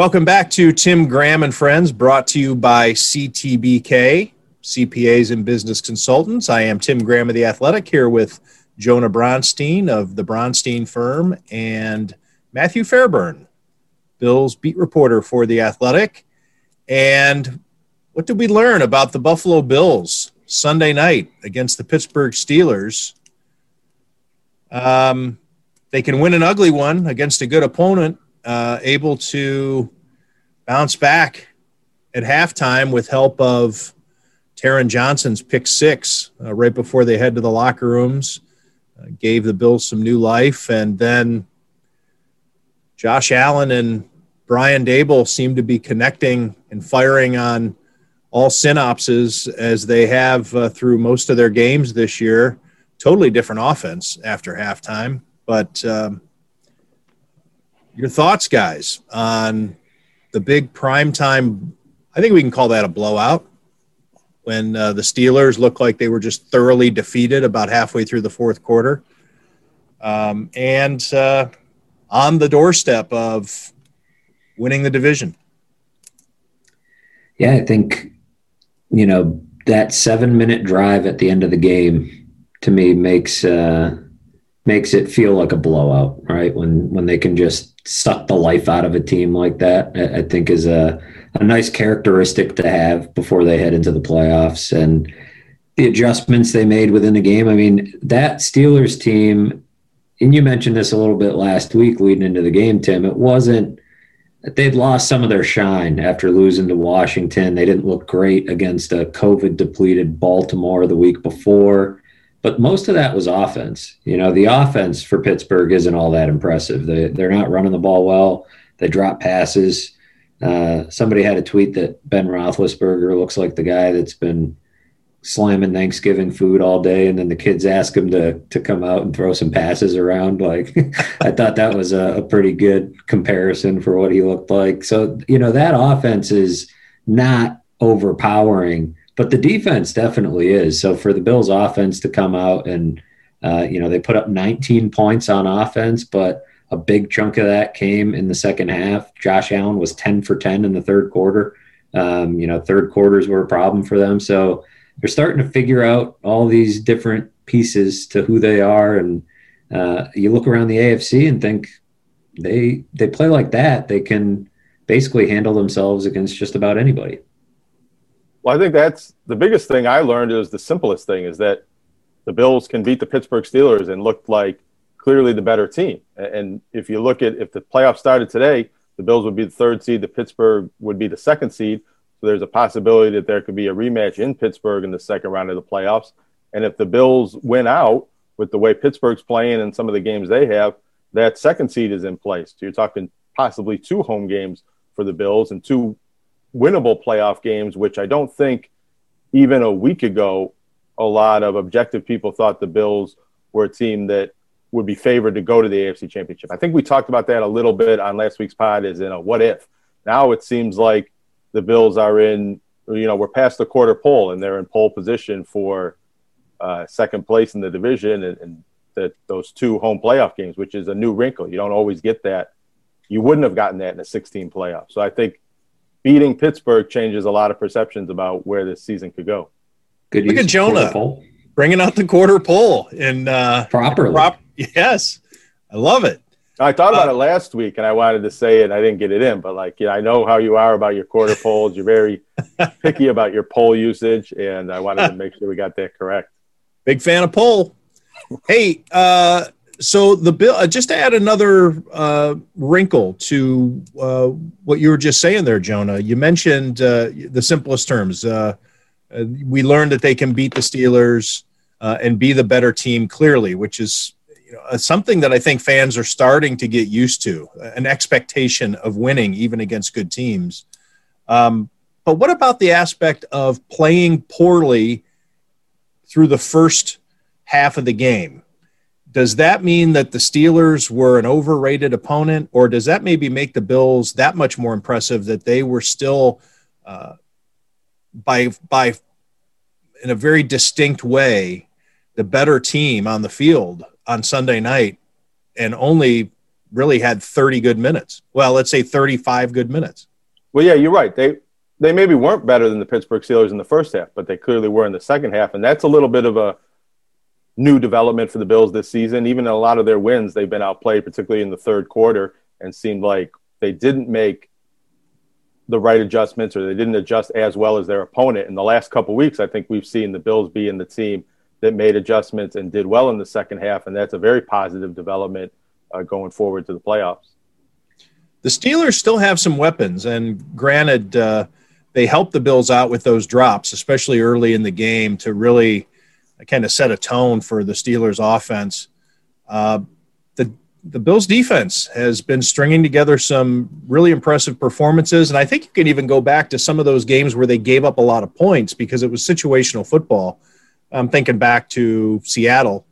Welcome back to Tim Graham and Friends, brought to you by CTBK, CPAs and Business Consultants. I am Tim Graham of The Athletic here with Jonah Bronstein of the Bronstein Firm and Matthew Fairburn, Bills beat reporter for The Athletic. And what did we learn about the Buffalo Bills Sunday night against the Pittsburgh Steelers? Um, they can win an ugly one against a good opponent, uh, able to bounce back at halftime with help of Taron Johnson's pick six uh, right before they head to the locker rooms, uh, gave the Bills some new life. And then Josh Allen and Brian Daboll seem to be connecting and firing on all synopses as they have uh, through most of their games this year. Totally different offense after halftime. But um, your thoughts, guys, on the big primetime? I think we can call that a blowout when uh, the Steelers looked like they were just thoroughly defeated about halfway through the fourth quarter. Um, and uh, on the doorstep of winning the division. Yeah, I think, you know, that seven minute drive at the end of the game to me makes uh, makes it feel like a blowout, right? When when they can just suck the life out of a team like that, I, think is a a nice characteristic to have before they head into the playoffs and the adjustments they made within the game. I mean, that Steelers team, and you mentioned this a little bit last week leading into the game, Tim. It wasn't they'd lost some of their shine after losing to Washington. They didn't look great against a COVID depleted Baltimore the week before. But most of that was offense. You know, the offense for Pittsburgh isn't all that impressive. They, they're not running the ball well. They drop passes. Uh, somebody had a tweet that Ben Roethlisberger looks like the guy that's been slamming Thanksgiving food all day, and then the kids ask him to to come out and throw some passes around. Like I thought that was a, a, pretty good comparison for what he looked like. So you know that offense is not overpowering, but the defense definitely is. So for the Bills' offense to come out and uh, you know they put up 19 points on offense, but a big chunk of that came in the second half. Josh Allen was 10 for 10 in the third quarter. Um, you know, third quarters were a problem for them. So they're starting to figure out all these different pieces to who they are, and uh, you look around the AFC and think they they play like that, they can basically handle themselves against just about anybody. Well, I think that's the biggest thing I learned is the simplest thing is that the Bills can beat the Pittsburgh Steelers and look like clearly the better team. And if you look at if the playoffs started today, the Bills would be the third seed, the Pittsburgh would be the second seed. So there's a possibility that there could be a rematch in Pittsburgh in the second round of the playoffs. And if the Bills win out with the way Pittsburgh's playing and some of the games they have, that second seed is in place. So you're talking possibly two home games for the Bills and two winnable playoff games, which I don't think even a week ago, a lot of objective people thought the Bills were a team that would be favored to go to the AFC Championship. I think we talked about that a little bit on last week's pod as in a what if. Now it seems like the Bills are in, you know, we're past the quarter pole and they're in pole position for uh, second place in the division and, and that those two home playoff games, which is a new wrinkle. You don't always get that. You wouldn't have gotten that in a 16 playoff. So I think beating Pittsburgh changes a lot of perceptions about where this season could go. Good Look at Jonah bringing out the quarter pole and uh, properly. Prop- yes, I love it. I thought about uh, it last week and I wanted to say it. I didn't get it in, but like, you know, I know how you are about your quarter poles. You're very picky about your pole usage, and I wanted to make sure we got that correct. Big fan of pole. hey, uh, so the bill, uh, just to add another uh, wrinkle to uh, what you were just saying there, Jonah. You mentioned uh, the simplest terms. Uh, uh, we learned that they can beat the Steelers and be the better team clearly, which is you know, something that I think fans are starting to get used to an expectation of winning even against good teams. Um, but what about the aspect of playing poorly through the first half of the game? Does that mean that the Steelers were an overrated opponent, or does that maybe make the Bills that much more impressive that they were still uh, by by in a very distinct way the better team on the field on Sunday night and only really had 30 good minutes. Well, let's say 35 good minutes. Well, yeah, you're right. They they maybe weren't better than the Pittsburgh Steelers in the first half, but they clearly were in the second half, and that's a little bit of a new development for the Bills this season. Even in a lot of their wins, they've been outplayed, particularly in the third quarter, and seemed like they didn't make the right adjustments or they didn't adjust as well as their opponent. In the last couple weeks, I think we've seen the Bills be in the team that made adjustments and did well in the second half, and that's a very positive development uh, going forward to the playoffs. The Steelers still have some weapons, and granted, uh, they helped the Bills out with those drops, especially early in the game, to really kind of set a tone for the Steelers' offense. Uh, the the Bills' defense has been stringing together some really impressive performances, and I think you can even go back to some of those games where they gave up a lot of points because it was situational football. I'm thinking back to Seattle,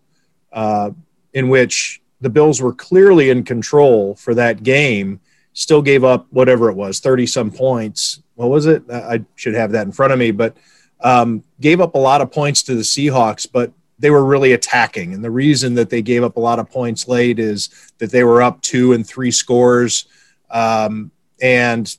uh, in which the Bills were clearly in control for that game, still gave up whatever it was, 30 some points. What was it? I should have that in front of me, but um, gave up a lot of points to the Seahawks, but they were really attacking. And the reason that they gave up a lot of points late is that they were up two and three scores um, and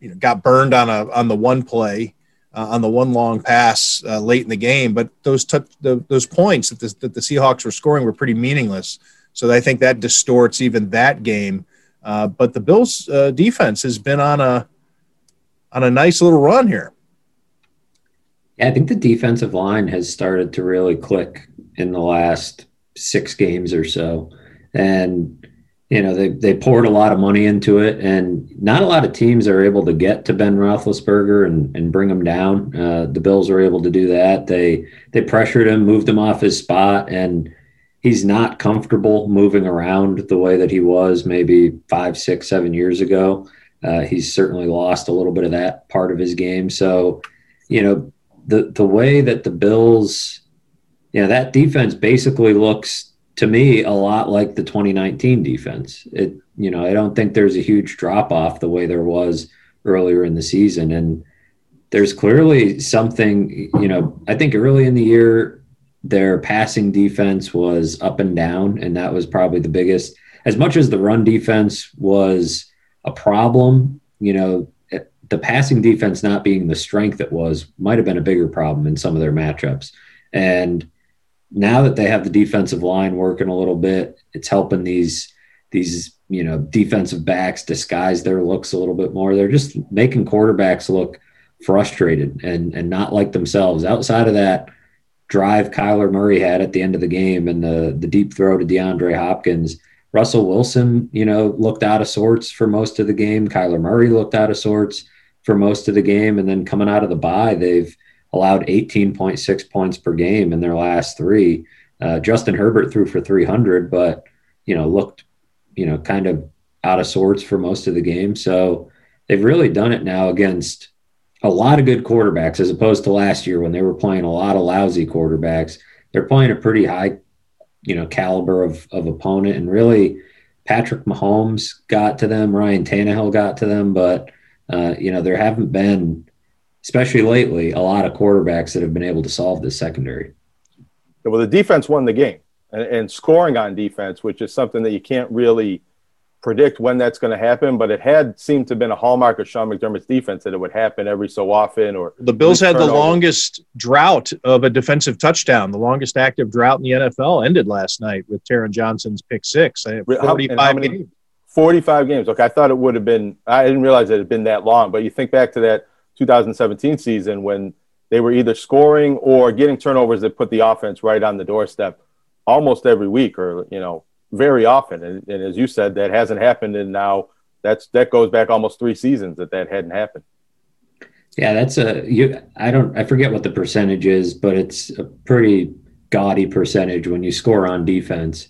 you know, got burned on a on the one play uh, on the one long pass uh, late in the game. But those the, those points that the, that the Seahawks were scoring were pretty meaningless. So I think that distorts even that game. Uh, but the Bills' uh, defense has been on a on a nice little run here. Yeah, I think the defensive line has started to really click in the last six games or so, and you know, they, they poured a lot of money into it, and not a lot of teams are able to get to Ben Roethlisberger and, and bring him down. Uh, the Bills were able to do that. They they pressured him, moved him off his spot, and he's not comfortable moving around the way that he was maybe five, six, seven years ago. Uh, he's certainly lost a little bit of that part of his game. So, you know, the the way that the Bills, you know, that defense basically looks to me a lot like the 2019 defense. It you know I don't think there's a huge drop off the way there was earlier in the season, and there's clearly something you know I think early in the year their passing defense was up and down, and that was probably the biggest. As much as the run defense was a problem, you know, the passing defense not being the strength it was might have been a bigger problem in some of their matchups. And now that they have the defensive line working a little bit, it's helping these these you know defensive backs disguise their looks a little bit more. They're just making quarterbacks look frustrated and and not like themselves. Outside of that drive Kyler Murray had at the end of the game and the the deep throw to DeAndre Hopkins, Russell Wilson, you know, looked out of sorts for most of the game. Kyler Murray looked out of sorts for most of the game, and then coming out of the bye, they've allowed 18.6 points per game in their last three. Uh, Justin Herbert threw for 300, but you know looked you know kind of out of sorts for most of the game. So they've really done it now against a lot of good quarterbacks as opposed to last year when they were playing a lot of lousy quarterbacks. They're playing a pretty high you know caliber of, of opponent and really Patrick Mahomes got to them, Ryan Tannehill got to them, but uh, you know there haven't been especially lately, a lot of quarterbacks that have been able to solve this secondary. Well, the defense won the game, and, and scoring on defense, which is something that you can't really predict when that's going to happen, but it had seemed to have been a hallmark of Sean McDermott's defense that it would happen every so often. Or the Bills had the longest drought of a defensive touchdown. The longest active drought in the NFL ended last night with Taron Johnson's pick six. Forty-five games. Forty-five games. Okay, I thought it would have been. I didn't realize it had been that long. But you think back to that 2017 season when they were either scoring or getting turnovers that put the offense right on the doorstep almost every week or you know very often and, and, as you said that hasn't happened and now that's that goes back almost three seasons that that hadn't happened yeah that's a you i don't i forget what the percentage is but it's a pretty gaudy percentage when you score on defense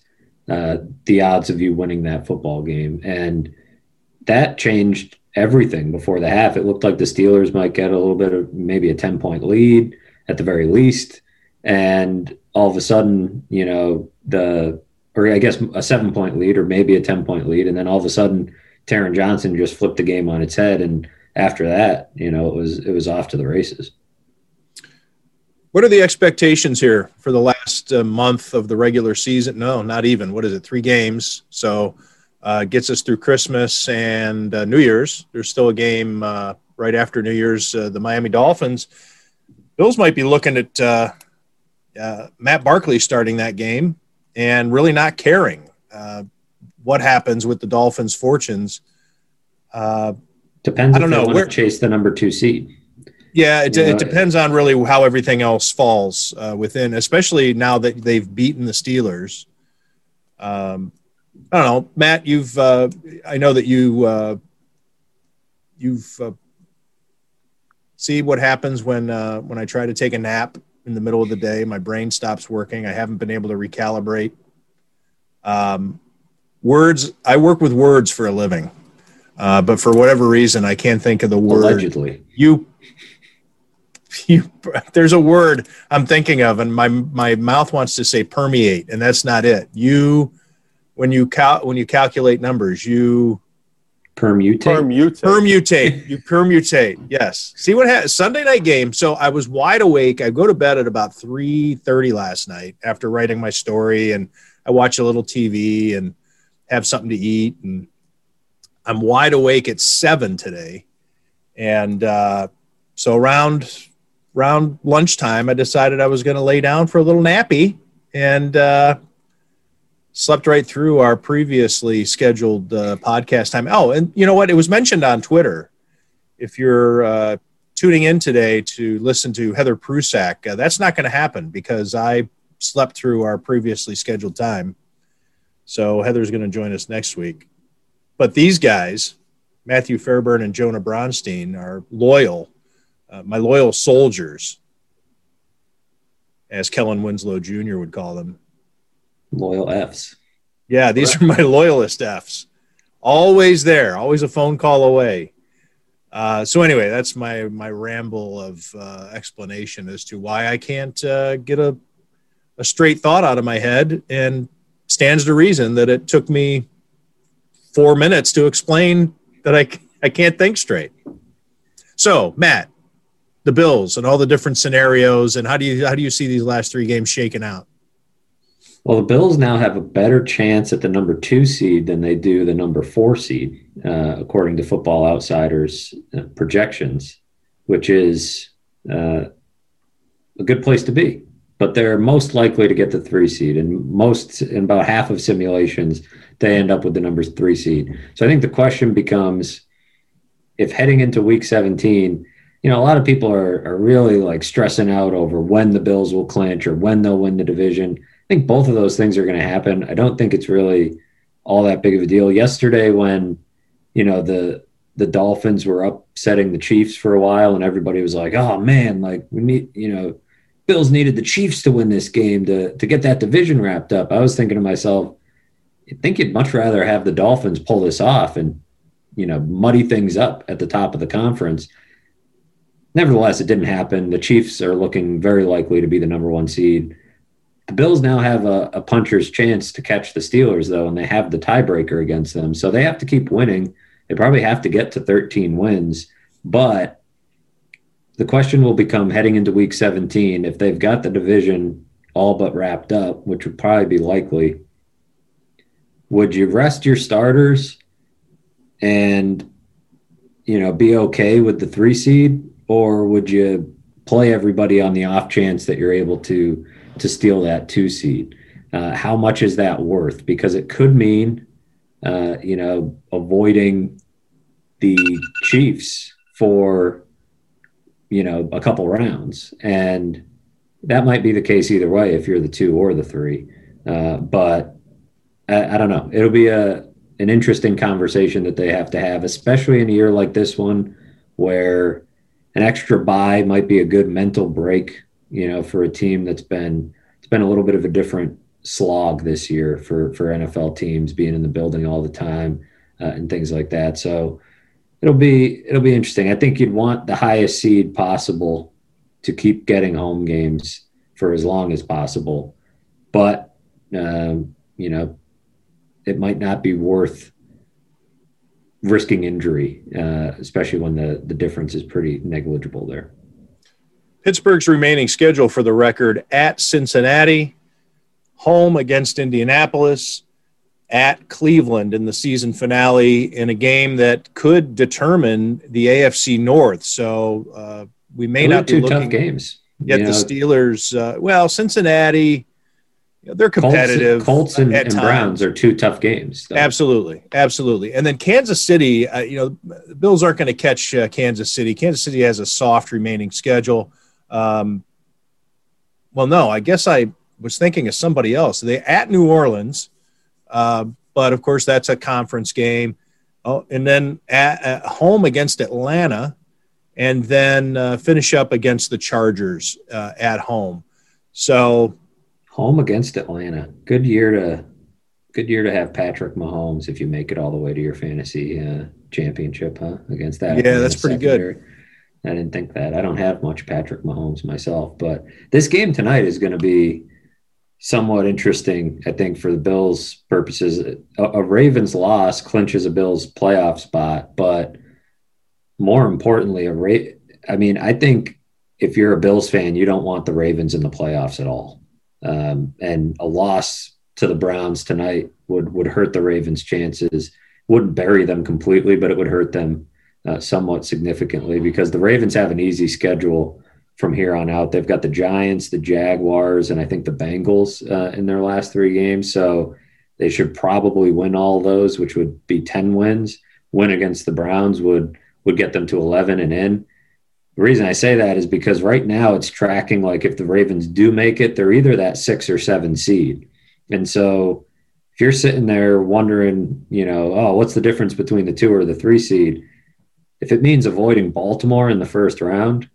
uh, the odds of you winning that football game and that changed everything before the half. It looked like the Steelers might get a little bit of maybe a 10 point lead at the very least. And all of a sudden, you know, the, or I guess a seven point lead or maybe a 10 point lead. And then all of a sudden, Taron Johnson just flipped the game on its head. And after that, you know, it was, it was off to the races. What are the expectations here for the last uh, month of the regular season? No, not even. What is it? Three games. So uh, gets us through Christmas and uh, New Year's. There's still a game uh, right after New Year's. Uh, the Miami Dolphins. Bills might be looking at uh, uh, Matt Barkley starting that game and really not caring what happens with the Dolphins' fortunes. Depends. I don't know. Where chase the number two seed. Yeah, it, it, depends on really how everything else falls within, especially now that they've beaten the Steelers. Um, I don't know, Matt. You've uh, I know that you uh, you've uh, see what happens when uh, when I try to take a nap in the middle of the day. My brain stops working. I haven't been able to recalibrate. Um, words. I work with words for a living, uh, but for whatever reason, I can't think of the word. Allegedly, you. You, there's a word I'm thinking of, and my my mouth wants to say permeate, and that's not it. You when you cal- when you calculate numbers, you permutate. Permutate. Permutate. you permutate. Yes. See what happened? Sunday night game. So I was wide awake. I go to bed at about three thirty last night after writing my story, and I watch a little TV and have something to eat, and I'm wide awake at seven today, and uh, so around around lunchtime, I decided I was going to lay down for a little nappy, and uh, slept right through our previously scheduled uh, podcast time. Oh, and you know what? It was mentioned on Twitter. If you're uh, tuning in today to listen to Heather Prusak, uh, that's not going to happen because I slept through our previously scheduled time. So Heather's going to join us next week. But these guys, Matthew Fairburn and Jonah Bronstein, are loyal, uh, my loyal soldiers, as Kellen Winslow Jr. would call them Loyal Fs. Yeah, these are my loyalist Fs. Always there, always a phone call away. Uh, so anyway, that's my my ramble of uh, explanation as to why I can't uh, get a a straight thought out of my head, and stands to reason that it took me four minutes to explain that I I can't think straight. So Matt, the Bills and all the different scenarios, and how do you how do you see these last three games shaking out? Well, the Bills now have a better chance at the number two seed than they do the number four seed, uh, according to Football Outsiders uh, projections, which is uh, a good place to be. But they're most likely to get the three seed, and most, in about half of simulations, they end up with the number three seed. So I think the question becomes, if heading into Week 17, you know, a lot of people are, are really like stressing out over when the Bills will clinch or when they'll win the division I think both of those things are going to happen. I don't think it's really all that big of a deal. Yesterday, when you know the the Dolphins were upsetting the Chiefs for a while, and everybody was like, "Oh man, like we need," you know, Bills needed the Chiefs to win this game to to get that division wrapped up. I was thinking to myself, I think you'd much rather have the Dolphins pull this off and you know muddy things up at the top of the conference. Nevertheless, it didn't happen. The Chiefs are looking very likely to be the number one seed. The Bills now have a, a, puncher's chance to catch the Steelers, though, and they have the tiebreaker against them. So they have to keep winning. They probably have to get to 13 wins. But the question will become heading into week 17 if they've got the division all but wrapped up, which would probably be likely. Would you rest your starters and you know be okay with the three seed, or would you play everybody on the off chance that you're able to to steal that two seed. Uh, how much is that worth? Because it could mean, uh, you know, avoiding the Chiefs for, you know, a couple rounds. And that might be the case either way if you're the two or the three. Uh, but I, I don't know. It'll be a an interesting conversation that they have to have, especially in a year like this one where an extra buy might be a good mental break you know, for a team that's been it's been a little bit of a different slog this year for for NFL teams being in the building all the time uh, and things like that. So it'll be it'll be interesting. I think you'd want the highest seed possible to keep getting home games for as long as possible, but um, you know, it might not be worth risking injury, uh, especially when the the difference is pretty negligible there. Pittsburgh's remaining schedule for the record at Cincinnati, home against Indianapolis, at Cleveland in the season finale in a game that could determine the AFC North. So uh, we may not be two looking tough games. Yet the Steelers, uh, well, Cincinnati, you know, they're competitive. Colts, Colts and, and Browns are two tough games. Though. Absolutely, absolutely. And then Kansas City, uh, you know, the Bills aren't going to catch uh, Kansas City. Kansas City has a soft remaining schedule. Um, well, no, I guess I was thinking of somebody else. They at New Orleans, uh, but of course that's a conference game. Oh, and then at, at home against Atlanta and then uh, finish up against the Chargers uh, at home. So, home against Atlanta. Good year to good year to have Patrick Mahomes if you make it all the way to your fantasy uh, championship, huh? Against that. Yeah, that's pretty secondary. good. I didn't think that. I don't have much Patrick Mahomes myself, but this game tonight is going to be somewhat interesting, I think, for the Bills' purposes. A, a Ravens loss clinches a Bills playoff spot, but more importantly, a Ra- I mean, I think if you're a Bills fan, you don't want the Ravens in the playoffs at all. Um, and a loss to the Browns tonight would would hurt the Ravens' chances. Wouldn't bury them completely, but it would hurt them uh, somewhat significantly because the Ravens have an easy schedule from here on out. They've got the Giants, the Jaguars, and I think the Bengals uh, in their last three games. So they should probably win all those, which would be ten wins. Win against the Browns would would get them to 11 and in. The reason I say that is because right now it's tracking like if the Ravens do make it, they're either that six or seven seed. And so if you're sitting there wondering, you know, oh, what's the difference between the two or the three seed? If it means avoiding Baltimore in the first round,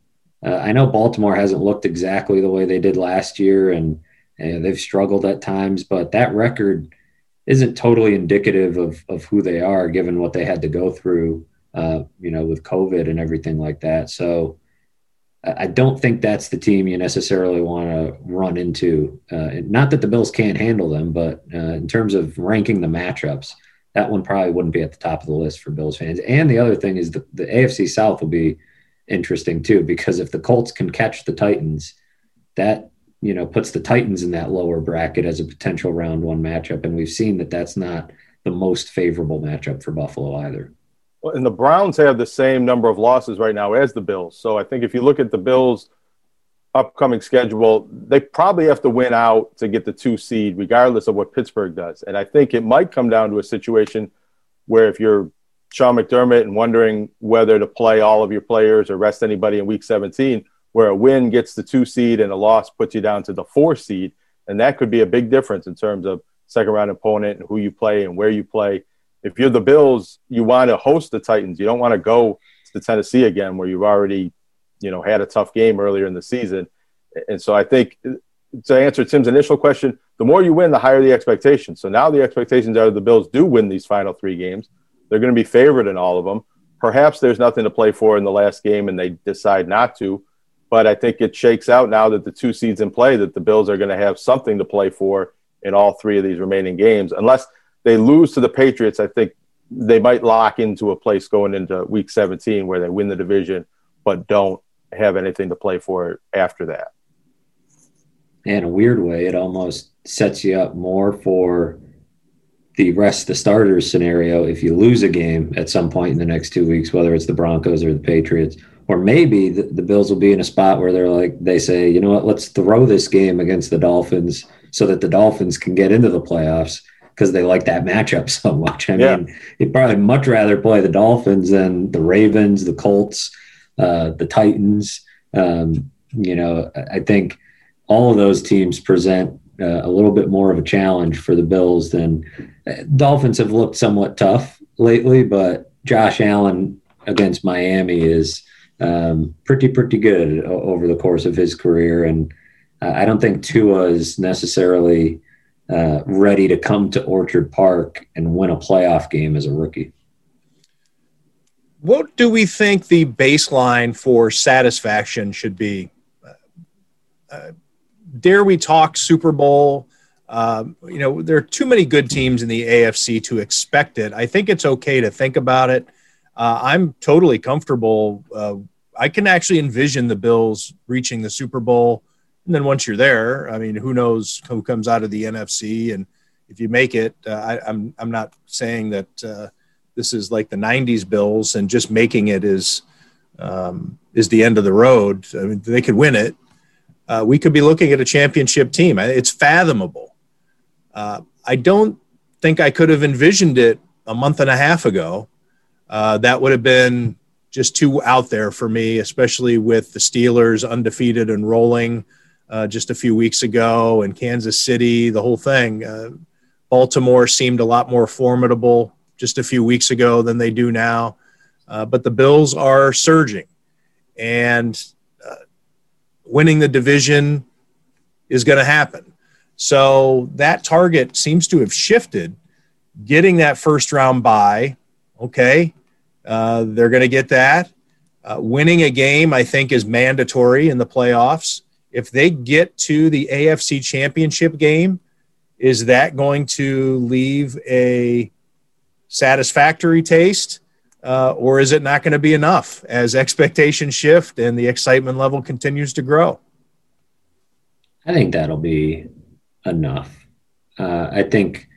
uh, I know Baltimore hasn't looked exactly the way they did last year and, and they've struggled at times, but that record isn't totally indicative of, of who they are given what they had to go through uh, you know, with COVID and everything like that. So I don't think that's the team you necessarily want to run into. Uh, not that the Bills can't handle them, but uh, in terms of ranking the matchups, that one probably wouldn't be at the top of the list for Bills fans. And the other thing is the, the AFC South will be interesting too, because if the Colts can catch the Titans, that you know puts the Titans in that lower bracket as a potential round one matchup, and we've seen that that's not the most favorable matchup for Buffalo either and the Browns have the same number of losses right now as the Bills. So I think if you look at the Bills' upcoming schedule, they probably have to win out to get the two seed, regardless of what Pittsburgh does. And I think it might come down to a situation where if you're Sean McDermott and wondering whether to play all of your players or rest anybody in week 17, where a win gets the two seed and a loss puts you down to the four seed. And that could be a big difference in terms of second round opponent and who you play and where you play if you're the Bills, you want to host the Titans. You don't want to go to Tennessee again, where you've already, you know, had a tough game earlier in the season. And so I think to answer Tim's initial question, the more you win, the higher the expectations. So now the expectations are the Bills do win these final three games. They're going to be favored in all of them. Perhaps there's nothing to play for in the last game and they decide not to. But I think it shakes out now that the two seeds in play that the Bills are going to have something to play for in all three of these remaining games, unless – they lose to the Patriots, I think they might lock into a place going into week 17 where they win the division, but don't have anything to play for after that. In a weird way, it almost sets you up more for the rest the starters scenario if you lose a game at some point in the next two weeks, whether it's the Broncos or the Patriots. Or maybe the, the Bills will be in a spot where they're like, they say, you know what, let's throw this game against the Dolphins so that the Dolphins can get into the playoffs because they like that matchup so much. I yeah. mean, you'd probably much rather play the Dolphins than the Ravens, the Colts, uh, the Titans. Um, you know, I think all of those teams present uh, a little bit more of a challenge for the Bills than uh, Dolphins have looked somewhat tough lately, but Josh Allen against Miami is um, pretty pretty good over the course of his career, and uh, I don't think Tua is necessarily uh, ready to come to Orchard Park and win a playoff game as a rookie. What do we think the baseline for satisfaction should be? Uh, dare we talk Super Bowl? Uh, you know, there are too many good teams in the AFC to expect it. I think it's okay to think about it. Uh, I'm totally comfortable. Uh, I can actually envision the Bills reaching the Super Bowl and then once you're there, I mean, who knows who comes out of the NFC and if you make it, uh, I, am I'm, I'm not saying that uh, this is like the '90s Bills and just making it is um, is the end of the road. I mean, they could win it. Uh, we could be looking at a championship team. It's fathomable. Uh, I don't think I could have envisioned it a month and a half ago. Uh, that would have been just too out there for me, especially with the Steelers undefeated and rolling uh, just a few weeks ago, and Kansas City, the whole thing. Uh, Baltimore seemed a lot more formidable just a few weeks ago than they do now. Uh, but the Bills are surging, and uh, winning the division is going to happen. So that target seems to have shifted. Getting that first round bye, okay, uh, they're going to get that. Uh, winning a game, I think, is mandatory in the playoffs. If they get to the AFC championship game, is that going to leave a satisfactory taste? Uh, or is it not going to be enough as expectations shift and the excitement level continues to grow? I think that'll be enough. Uh, I think.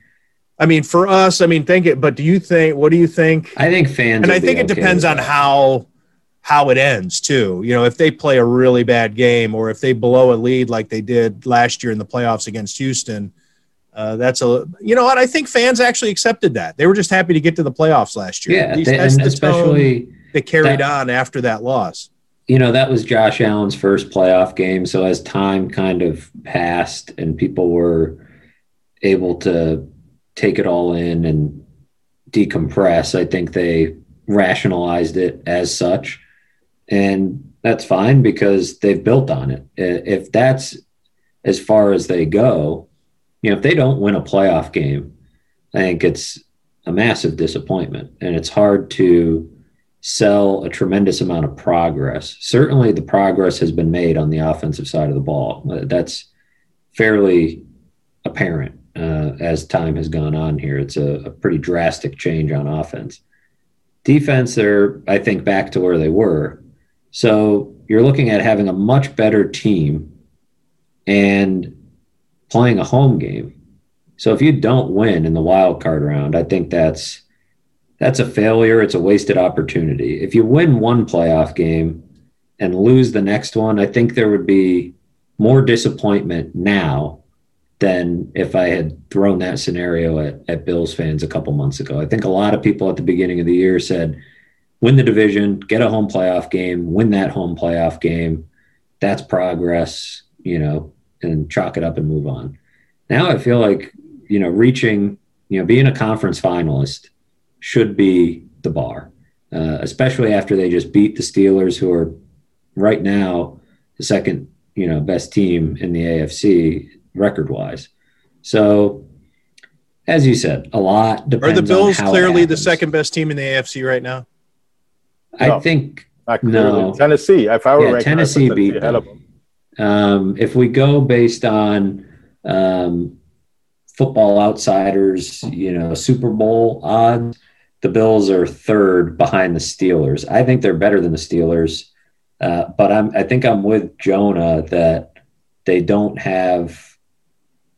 I mean, for us, I mean, think it. But do you think? What do you think? I think fans, and I think it okay depends on how how it ends too. You know, if they play a really bad game or if they blow a lead like they did last year in the playoffs against Houston, uh, that's a you know what I think fans actually accepted that. They were just happy to get to the playoffs last year. Yeah, they, and especially they carried that, on after that loss. You know, that was Josh Allen's first playoff game. So as time kind of passed and people were able to take it all in and decompress, I think they rationalized it as such. And that's fine because they've built on it. If that's as far as they go, you know, if they don't win a playoff game, I think it's a massive disappointment. And it's hard to sell a tremendous amount of progress. Certainly, the progress has been made on the offensive side of the ball. That's fairly apparent uh, as time has gone on here. It's a, a pretty drastic change on offense. Defense, they're, I think, back to where they were. So you're looking at having a much better team and playing a home game. So if you don't win in the wild card round, I think that's that's a failure. It's a wasted opportunity. If you win one playoff game and lose the next one, I think there would be more disappointment now than if I had thrown that scenario at, at Bills fans a couple months ago. I think a lot of people at the beginning of the year said, win the division, get a home playoff game, win that home playoff game. That's progress, you know, and chalk it up and move on. Now I feel like, you know, reaching, you know, being a conference finalist should be the bar, uh, especially after they just beat the Steelers, who are right now the second, you know, best team in the AFC record wise. So, as you said, a lot depends. On. Are the Bills clearly the second best team in the AFC right now? I no, think no. Tennessee. If I were yeah, Tennessee beat them. Um, if we go based on um, football outsiders, you know, Super Bowl odds, the Bills are third behind the Steelers. I think they're better than the Steelers, uh, but I'm I think I'm with Jonah that they don't have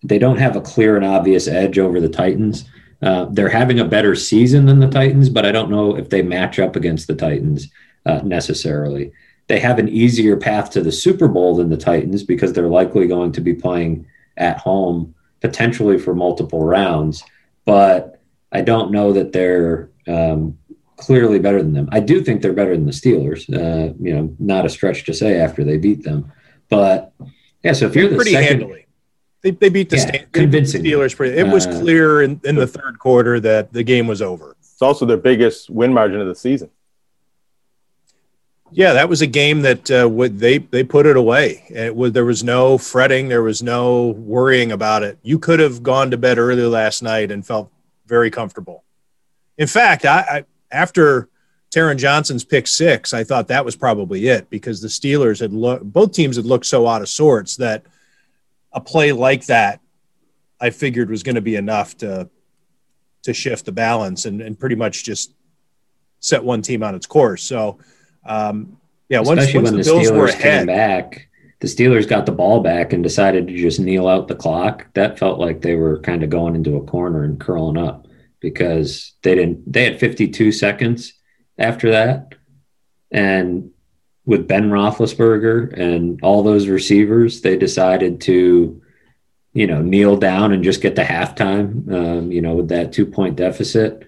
they don't have a clear and obvious edge over the Titans. Uh, they're having a better season than the Titans, but I don't know if they match up against the Titans uh, necessarily they have an easier path to the Super Bowl than the Titans because they're likely going to be playing at home potentially for multiple rounds. But I don't know that they're um, clearly better than them. I do think they're better than the Steelers. Uh, you know, not a stretch to say after they beat them. But yeah, so if you're the pretty second, handily. They, they beat the, yeah, sta- convincing Steelers. Pretty, it was uh, clear in, in the third quarter that the game was over. It's also their biggest win margin of the season. Yeah, that was a game that uh, would they they put it away. It was there was no fretting, there was no worrying about it. You could have gone to bed early last night and felt very comfortable. In fact, I, I after Taron Johnson's pick six, I thought that was probably it because the Steelers had looked both teams had looked so out of sorts that a play like that I figured was going to be enough to to shift the balance and, and pretty much just set one team on its course. So um, yeah, especially once, the, the Bills Steelers were ahead, came back the Steelers got the ball back and decided to just kneel out the clock, that felt like they were kind of going into a corner and curling up because they didn't. They had 52 seconds after that, and with Ben Roethlisberger and all those receivers, they decided to, you know, kneel down and just get the halftime. Um, you know, with that two point deficit,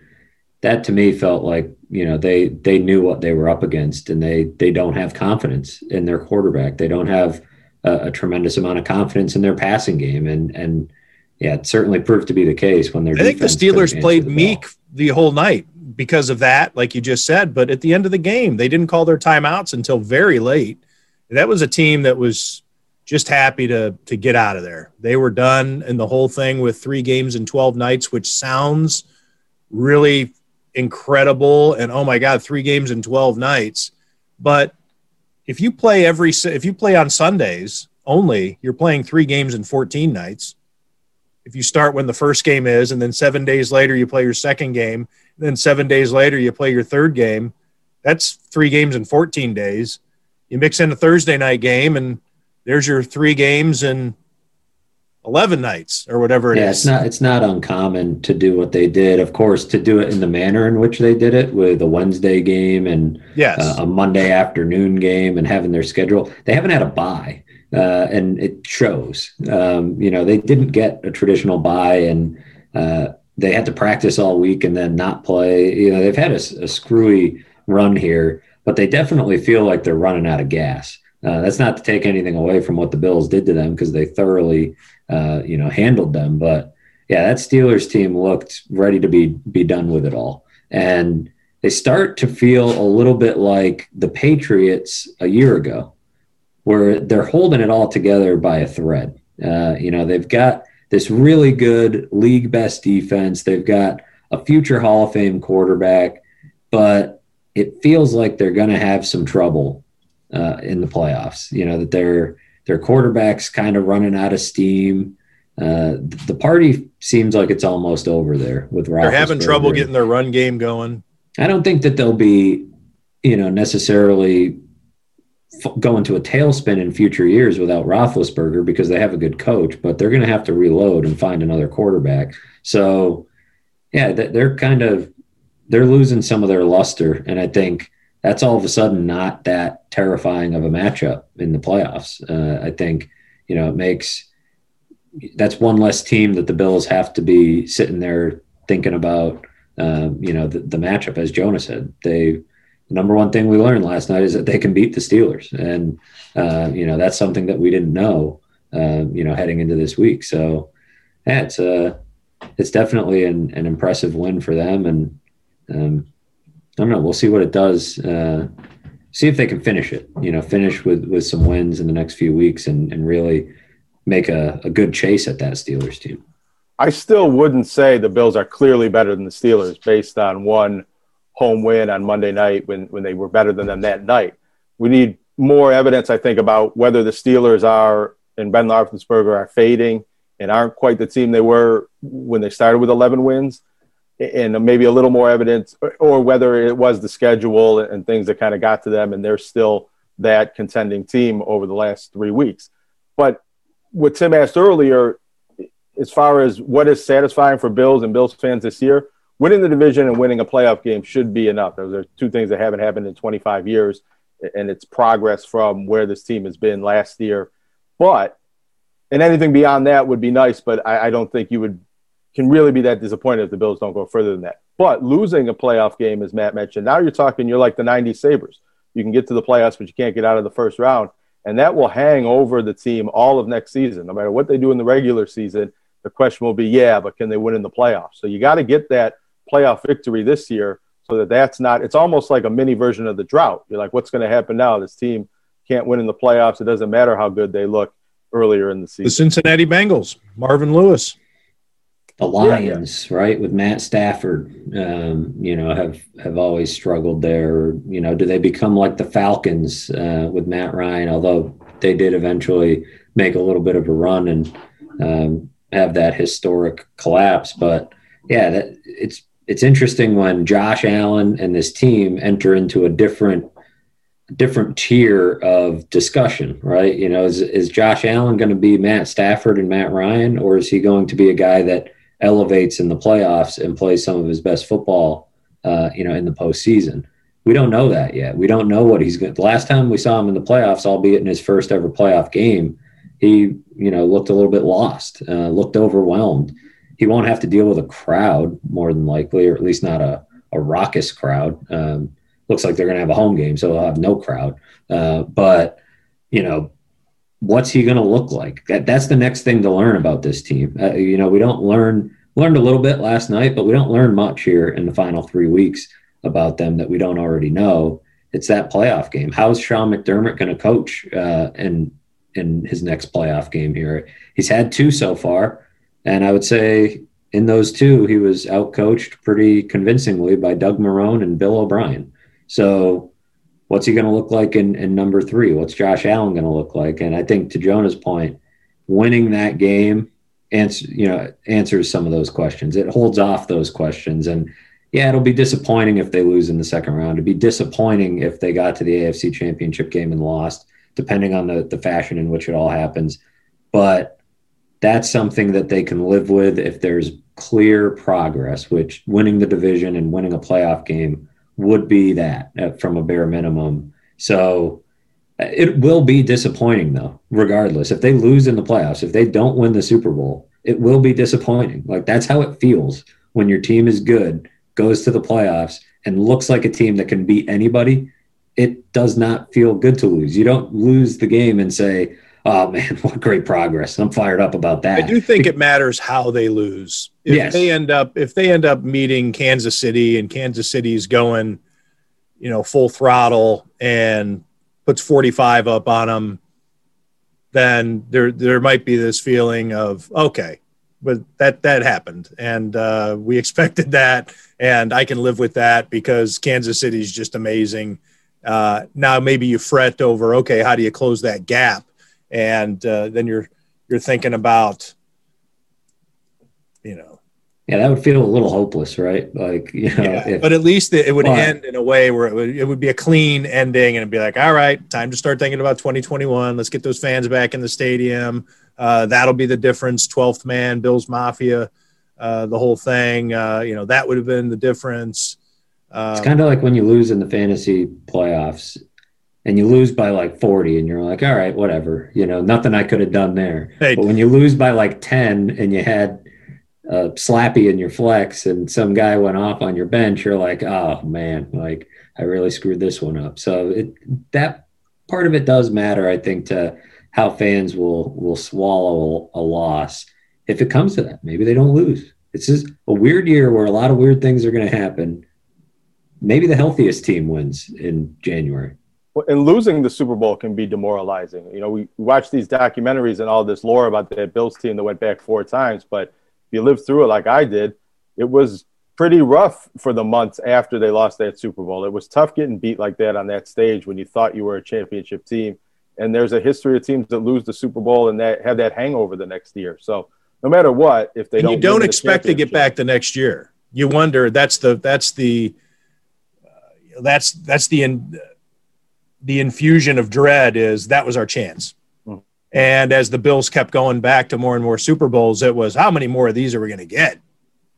that to me felt like you know they they knew what they were up against, and they they don't have confidence in their quarterback. They don't have a, a tremendous amount of confidence in their passing game, and and yeah, it certainly proved to be the case when they're. I think the Steelers played the meek the whole night because of that, like you just said. But at the end of the game, they didn't call their timeouts until very late. That was a team that was just happy to to get out of there. They were done in the whole thing with three games in 12 nights, which sounds really incredible and oh my god, three games in 12 nights. But if you play every if you play on Sundays only, you're playing three games in 14 nights if you start when the first game is, and then seven days later you play your second game, then seven days later you play your third game, that's three games in 14 days. You mix in a Thursday night game, and there's your three games in 11 nights or whatever it yeah, is. it's not it's not uncommon to do what they did. Of course, to do it in the manner in which they did it with a Wednesday game and yes. uh, a Monday afternoon game and having their schedule. They haven't had a bye uh, and it shows. Um, you know, they didn't get a traditional bye, and uh, they had to practice all week and then not play. You know, they've had a, a, screwy run here, but they definitely feel like they're running out of gas. Uh, that's not to take anything away from what the Bills did to them because they thoroughly, uh, you know, handled them. But yeah, that Steelers team looked ready to be be done with it all, and they start to feel a little bit like the Patriots a year ago where they're holding it all together by a thread. Uh, you know, they've got this really good league best defense. They've got a future Hall of Fame quarterback, but it feels like they're going to have some trouble uh, in the playoffs. You know that their their quarterbacks kind of running out of steam. Uh, the party seems like it's almost over there with They're having trouble getting their run game going. I don't think that they'll be, you know, necessarily go into a tailspin in future years without Roethlisberger because they have a good coach, but they're going to have to reload and find another quarterback. So, yeah, they're kind of they're losing some of their luster, and I think that's all of a sudden not that terrifying of a matchup in the playoffs. Uh, I think you know it makes that's one less team that the Bills have to be sitting there thinking about. Um, you know the, the matchup, as Jonah said, they number one thing we learned last night is that they can beat the Steelers, and uh, you know that's something that we didn't know, uh, you know, heading into this week. So, yeah, it's a uh, it's definitely an, an impressive win for them, and um, I don't know. We'll see what it does. Uh, see if they can finish it. You know, finish with with some wins in the next few weeks, and and really make a, a good chase at that Steelers team. I still wouldn't say the Bills are clearly better than the Steelers based on one home win on Monday night when, when they were better than them that night. We need more evidence, I think, about whether the Steelers are and Ben Roethlisberger are fading and aren't quite the team they were when they started with 11 wins, and maybe a little more evidence, or whether it was the schedule and things that kind of got to them, and they're still that contending team over the last three weeks. But what Tim asked earlier, as far as what is satisfying for Bills and Bills fans this year, winning the division and winning a playoff game should be enough. Those are two things that haven't happened in 25 years, and it's progress from where this team has been last year. But and anything beyond that would be nice, but I, I don't think you would can really be that disappointed if the Bills don't go further than that. But losing a playoff game, as Matt mentioned, now you're talking you're like the 90 Sabres. You can get to the playoffs, but you can't get out of the first round. And that will hang over the team all of next season. No matter what they do in the regular season, the question will be, yeah, but can they win in the playoffs? So you got to get that playoff victory this year so that that's not it's almost like a mini version of the drought. You're like what's going to happen now? This team can't win in the playoffs. It doesn't matter how good they look earlier in the season. The cincinnati bengals marvin lewis. The lions yeah, yeah. right with matt stafford um, you know have have always struggled there. You know do they become like the falcons uh, with matt ryan? Although they did eventually make a little bit of a run and um, have that historic collapse. But yeah that it's it's interesting when Josh Allen and this team enter into a different different tier of discussion, right? You know, is, is Josh Allen going to be Matt Stafford and Matt Ryan, or is he going to be a guy that elevates in the playoffs and plays some of his best football, uh, you know, in the postseason? We don't know that yet. We don't know what he's going. The last time we saw him in the playoffs, albeit in his first ever playoff game, he, you know, looked a little bit lost, uh, looked overwhelmed. He won't have to deal with a crowd more than likely, or at least not a, a raucous crowd. Um, looks like they're going to have a home game, so they'll have no crowd. Uh, but you know, what's he going to look like? That, that's the next thing to learn about this team. Uh, you know, we don't learn learned a little bit last night, but we don't learn much here in the final three weeks about them that we don't already know. It's that playoff game. How's Sean McDermott going to coach uh, in in his next playoff game here? He's had two so far, and I would say in those two, he was outcoached pretty convincingly by Doug Marrone and Bill O'Brien. So, what's he going to look like in, in number three? What's Josh Allen going to look like? And I think to Jonah's point, winning that game answer you know answers some of those questions. It holds off those questions, and yeah, it'll be disappointing if they lose in the second round. It'd be disappointing if they got to the AFC Championship game and lost, depending on the the fashion in which it all happens. But that's something that they can live with if there's clear progress, which winning the division and winning a playoff game would be that uh, from a bare minimum. So uh, it will be disappointing though, regardless. If they lose in the playoffs, if they don't win the Super Bowl, it will be disappointing. Like that's how it feels when your team is good, goes to the playoffs, and looks like a team that can beat anybody. It does not feel good to lose. You don't lose the game and say, oh man, what great progress. I'm fired up about that. I do think it matters how they lose. If yes. they end up if they end up meeting Kansas City and Kansas City's going, you know, full throttle and puts 45 up on them, then there there might be this feeling of okay, but that that happened and uh, we expected that and I can live with that because Kansas City is just amazing. Uh, now maybe you fret over okay, how do you close that gap? And uh, then you're you're thinking about you know. Yeah that would feel a little hopeless right? Like you know yeah, if, but at least it would end in a way where it would, it would be a clean ending and it'd be like all right time to start thinking about 2021 let's get those fans back in the stadium. Uh, that'll be the difference. 12th man bills mafia uh, the whole thing uh, you know that would have been the difference. It's kind of like when you lose in the fantasy playoffs and you lose by like 40 and you're like all right whatever you know nothing i could have done there. Hey. but when you lose by like 10 and you had a slappy in your flex and some guy went off on your bench you're like oh man like i really screwed this one up. So it that part of it does matter i think to how fans will will swallow a loss if it comes to that. Maybe they don't lose. It's just a weird year where a lot of weird things are going to happen. Maybe the healthiest team wins in january and losing the Super Bowl can be demoralizing. You know, we watch these documentaries and all this lore about that Bills team that went back four times, but if you lived through it like I did, it was pretty rough for the months after they lost that Super Bowl. It was tough getting beat like that on that stage when you thought you were a championship team. And there's a history of teams that lose the Super Bowl and that have that hangover the next year. So no matter what, if they and don't, you don't expect to get back the next year. You wonder. That's the that's the uh, that's that's the. In, the infusion of dread is that was our chance. Hmm. And as the Bills kept going back to more and more Super Bowls, it was how many more of these are we going to get?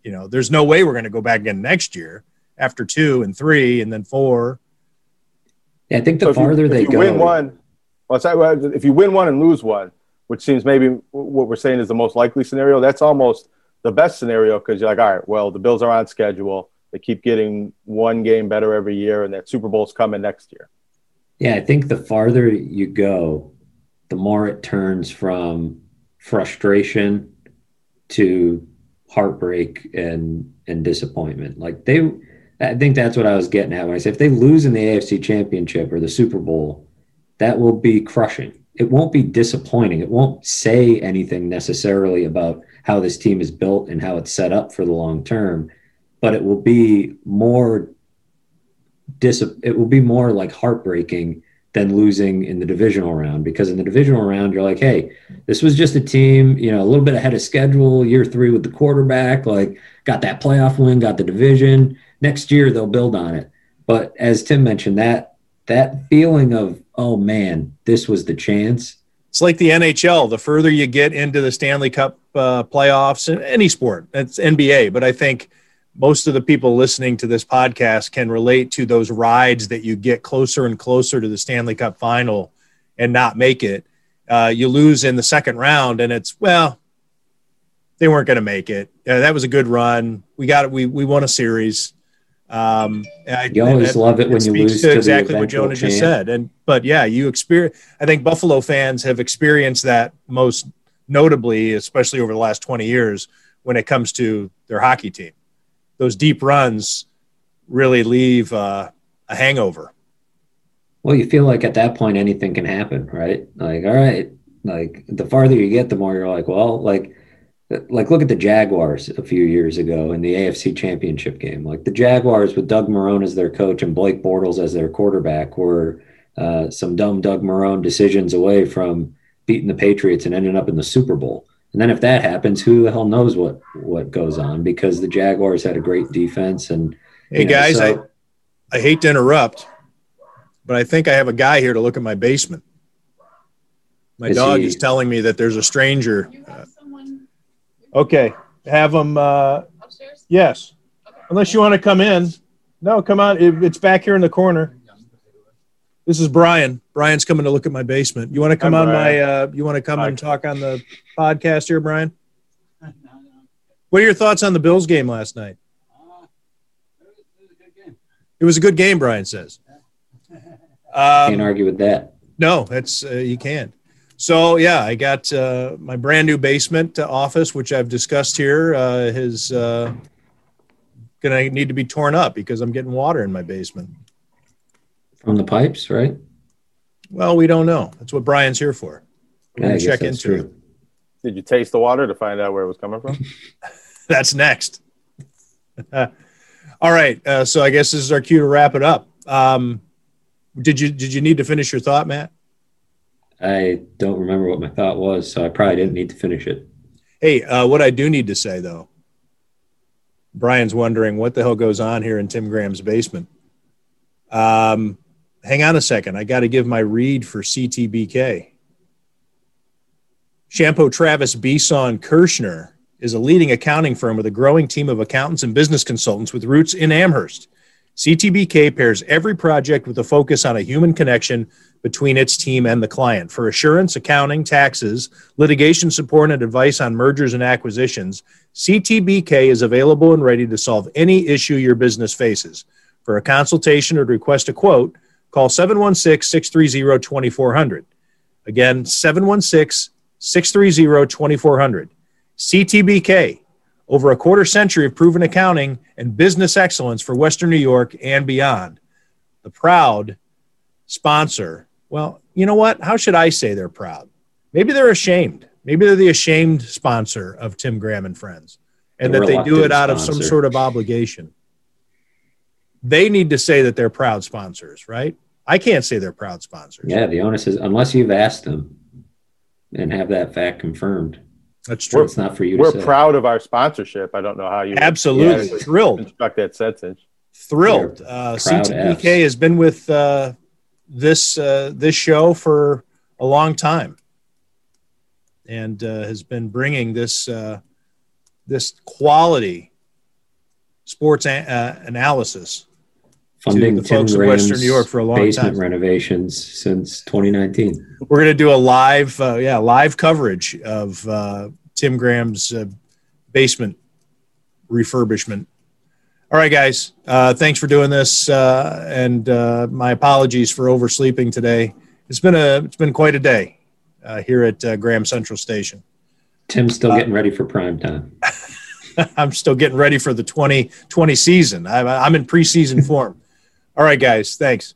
You know, there's no way we're going to go back again next year after two and three and then four. Yeah, I think the so farther you, they go, win one. Well, if you win one and lose one, which seems maybe what we're saying is the most likely scenario, that's almost the best scenario because you're like, all right, well, the Bills are on schedule. They keep getting one game better every year, and that Super Bowl's coming next year. Yeah, I think the farther you go, the more it turns from frustration to heartbreak and and disappointment. Like they I think that's what I was getting at when I said if they lose in the AFC championship or the Super Bowl, that will be crushing. It won't be disappointing. It won't say anything necessarily about how this team is built and how it's set up for the long term, but it will be more dis it will be more like heartbreaking than losing in the divisional round because in the divisional round you're like hey this was just a team you know a little bit ahead of schedule year three with the quarterback like got that playoff win got the division next year they'll build on it but as tim mentioned that that feeling of oh man, this was the chance. It's like the NHL. The further you get into the Stanley Cup uh, playoffs in any sport, it's NBA. But I think most of the people listening to this podcast can relate to those rides that you get closer and closer to the Stanley Cup final and not make it. Uh, you lose in the second round, and it's well, they weren't going to make it. Uh, that was a good run. We got it. We we won a series. Um, I, you always that, love it when you lose to, to exactly what Jonah champ. just said. And but yeah, you experience. I think Buffalo fans have experienced that most notably, especially over the last twenty years, when it comes to their hockey team. Those deep runs really leave uh, a hangover. Well, you feel like at that point anything can happen, right? Like, all right, like the farther you get, the more you're like, well, like like look at the Jaguars a few years ago in the AFC Championship game. Like the Jaguars with Doug Marrone as their coach and Blake Bortles as their quarterback were uh, some dumb Doug Marrone decisions away from beating the Patriots and ending up in the Super Bowl. And then if that happens, who the hell knows what what goes on? Because the Jaguars had a great defense. And hey know, guys, so, I I hate to interrupt, but I think I have a guy here to look at my basement. My dog he, is telling me that there's a stranger. Uh, Okay, have them. Uh, Upstairs? Yes, okay. unless you want to come in. No, come on. It, it's back here in the corner. This is Brian. Brian's coming to look at my basement. You want to come on Brian. my? Uh, you want to come and talk on the podcast here, Brian? What are your thoughts on the Bills game last night? Uh, it was a good game, Brian says. Um, can't argue with that. No, that's uh, you can't. So yeah, I got uh, my brand new basement uh, office, which I've discussed here, uh, is uh, going to need to be torn up because I'm getting water in my basement from the pipes, right? Well, we don't know. That's what Brian's here for. We're going to check into true. it. Did you taste the water to find out where it was coming from? that's next. All right, uh, so I guess this is our cue to wrap it up. Um, did you did you need to finish your thought, Matt? I don't remember what my thought was, so I probably didn't need to finish it. Hey, uh, what I do need to say though, Brian's wondering what the hell goes on here in Tim Graham's basement. Um, hang on a second. I got to give my read for CTBK. Chiampou Travis Besaw Kershner is a leading accounting firm with a growing team of accountants and business consultants with roots in Amherst. CTBK pairs every project with a focus on a human connection between its team and the client. For assurance, accounting, taxes, litigation support, and advice on mergers and acquisitions, CTBK is available and ready to solve any issue your business faces. For a consultation or to request a quote, call 716 630 2400. Again, 716 630 2400. CTBK, over a quarter century of proven accounting and business excellence for Western New York and beyond. The proud sponsor well, you know what? How should I say they're proud? Maybe they're ashamed. Maybe they're the ashamed sponsor of Tim Graham and Friends, and the that they do it out sponsor. of some sort of obligation. They need to say that they're proud sponsors, right? I can't say they're proud sponsors. Yeah, the onus is unless you've asked them and have that fact confirmed. That's true. It's not for you. To say. We're proud of our sponsorship. I don't know how you absolutely thrilled construct that sentence. Thrilled. Uh, CTBK has been with uh, this uh, this show for a long time, and uh, has been bringing this uh, this quality sports a- uh, analysis funding to the folks of Western New York for a long basement time. renovations since 2019. We're going to do a live, uh, yeah, live coverage of uh, Tim Graham's uh, basement refurbishment all right, guys. Uh, thanks for doing this, uh, and uh, my apologies for oversleeping today. It's been a it's been quite a day uh, here at uh, Graham Central Station. Tim's still getting ready for prime time. I'm still getting ready for the 2020 season. I'm in preseason form. All right, guys. Thanks.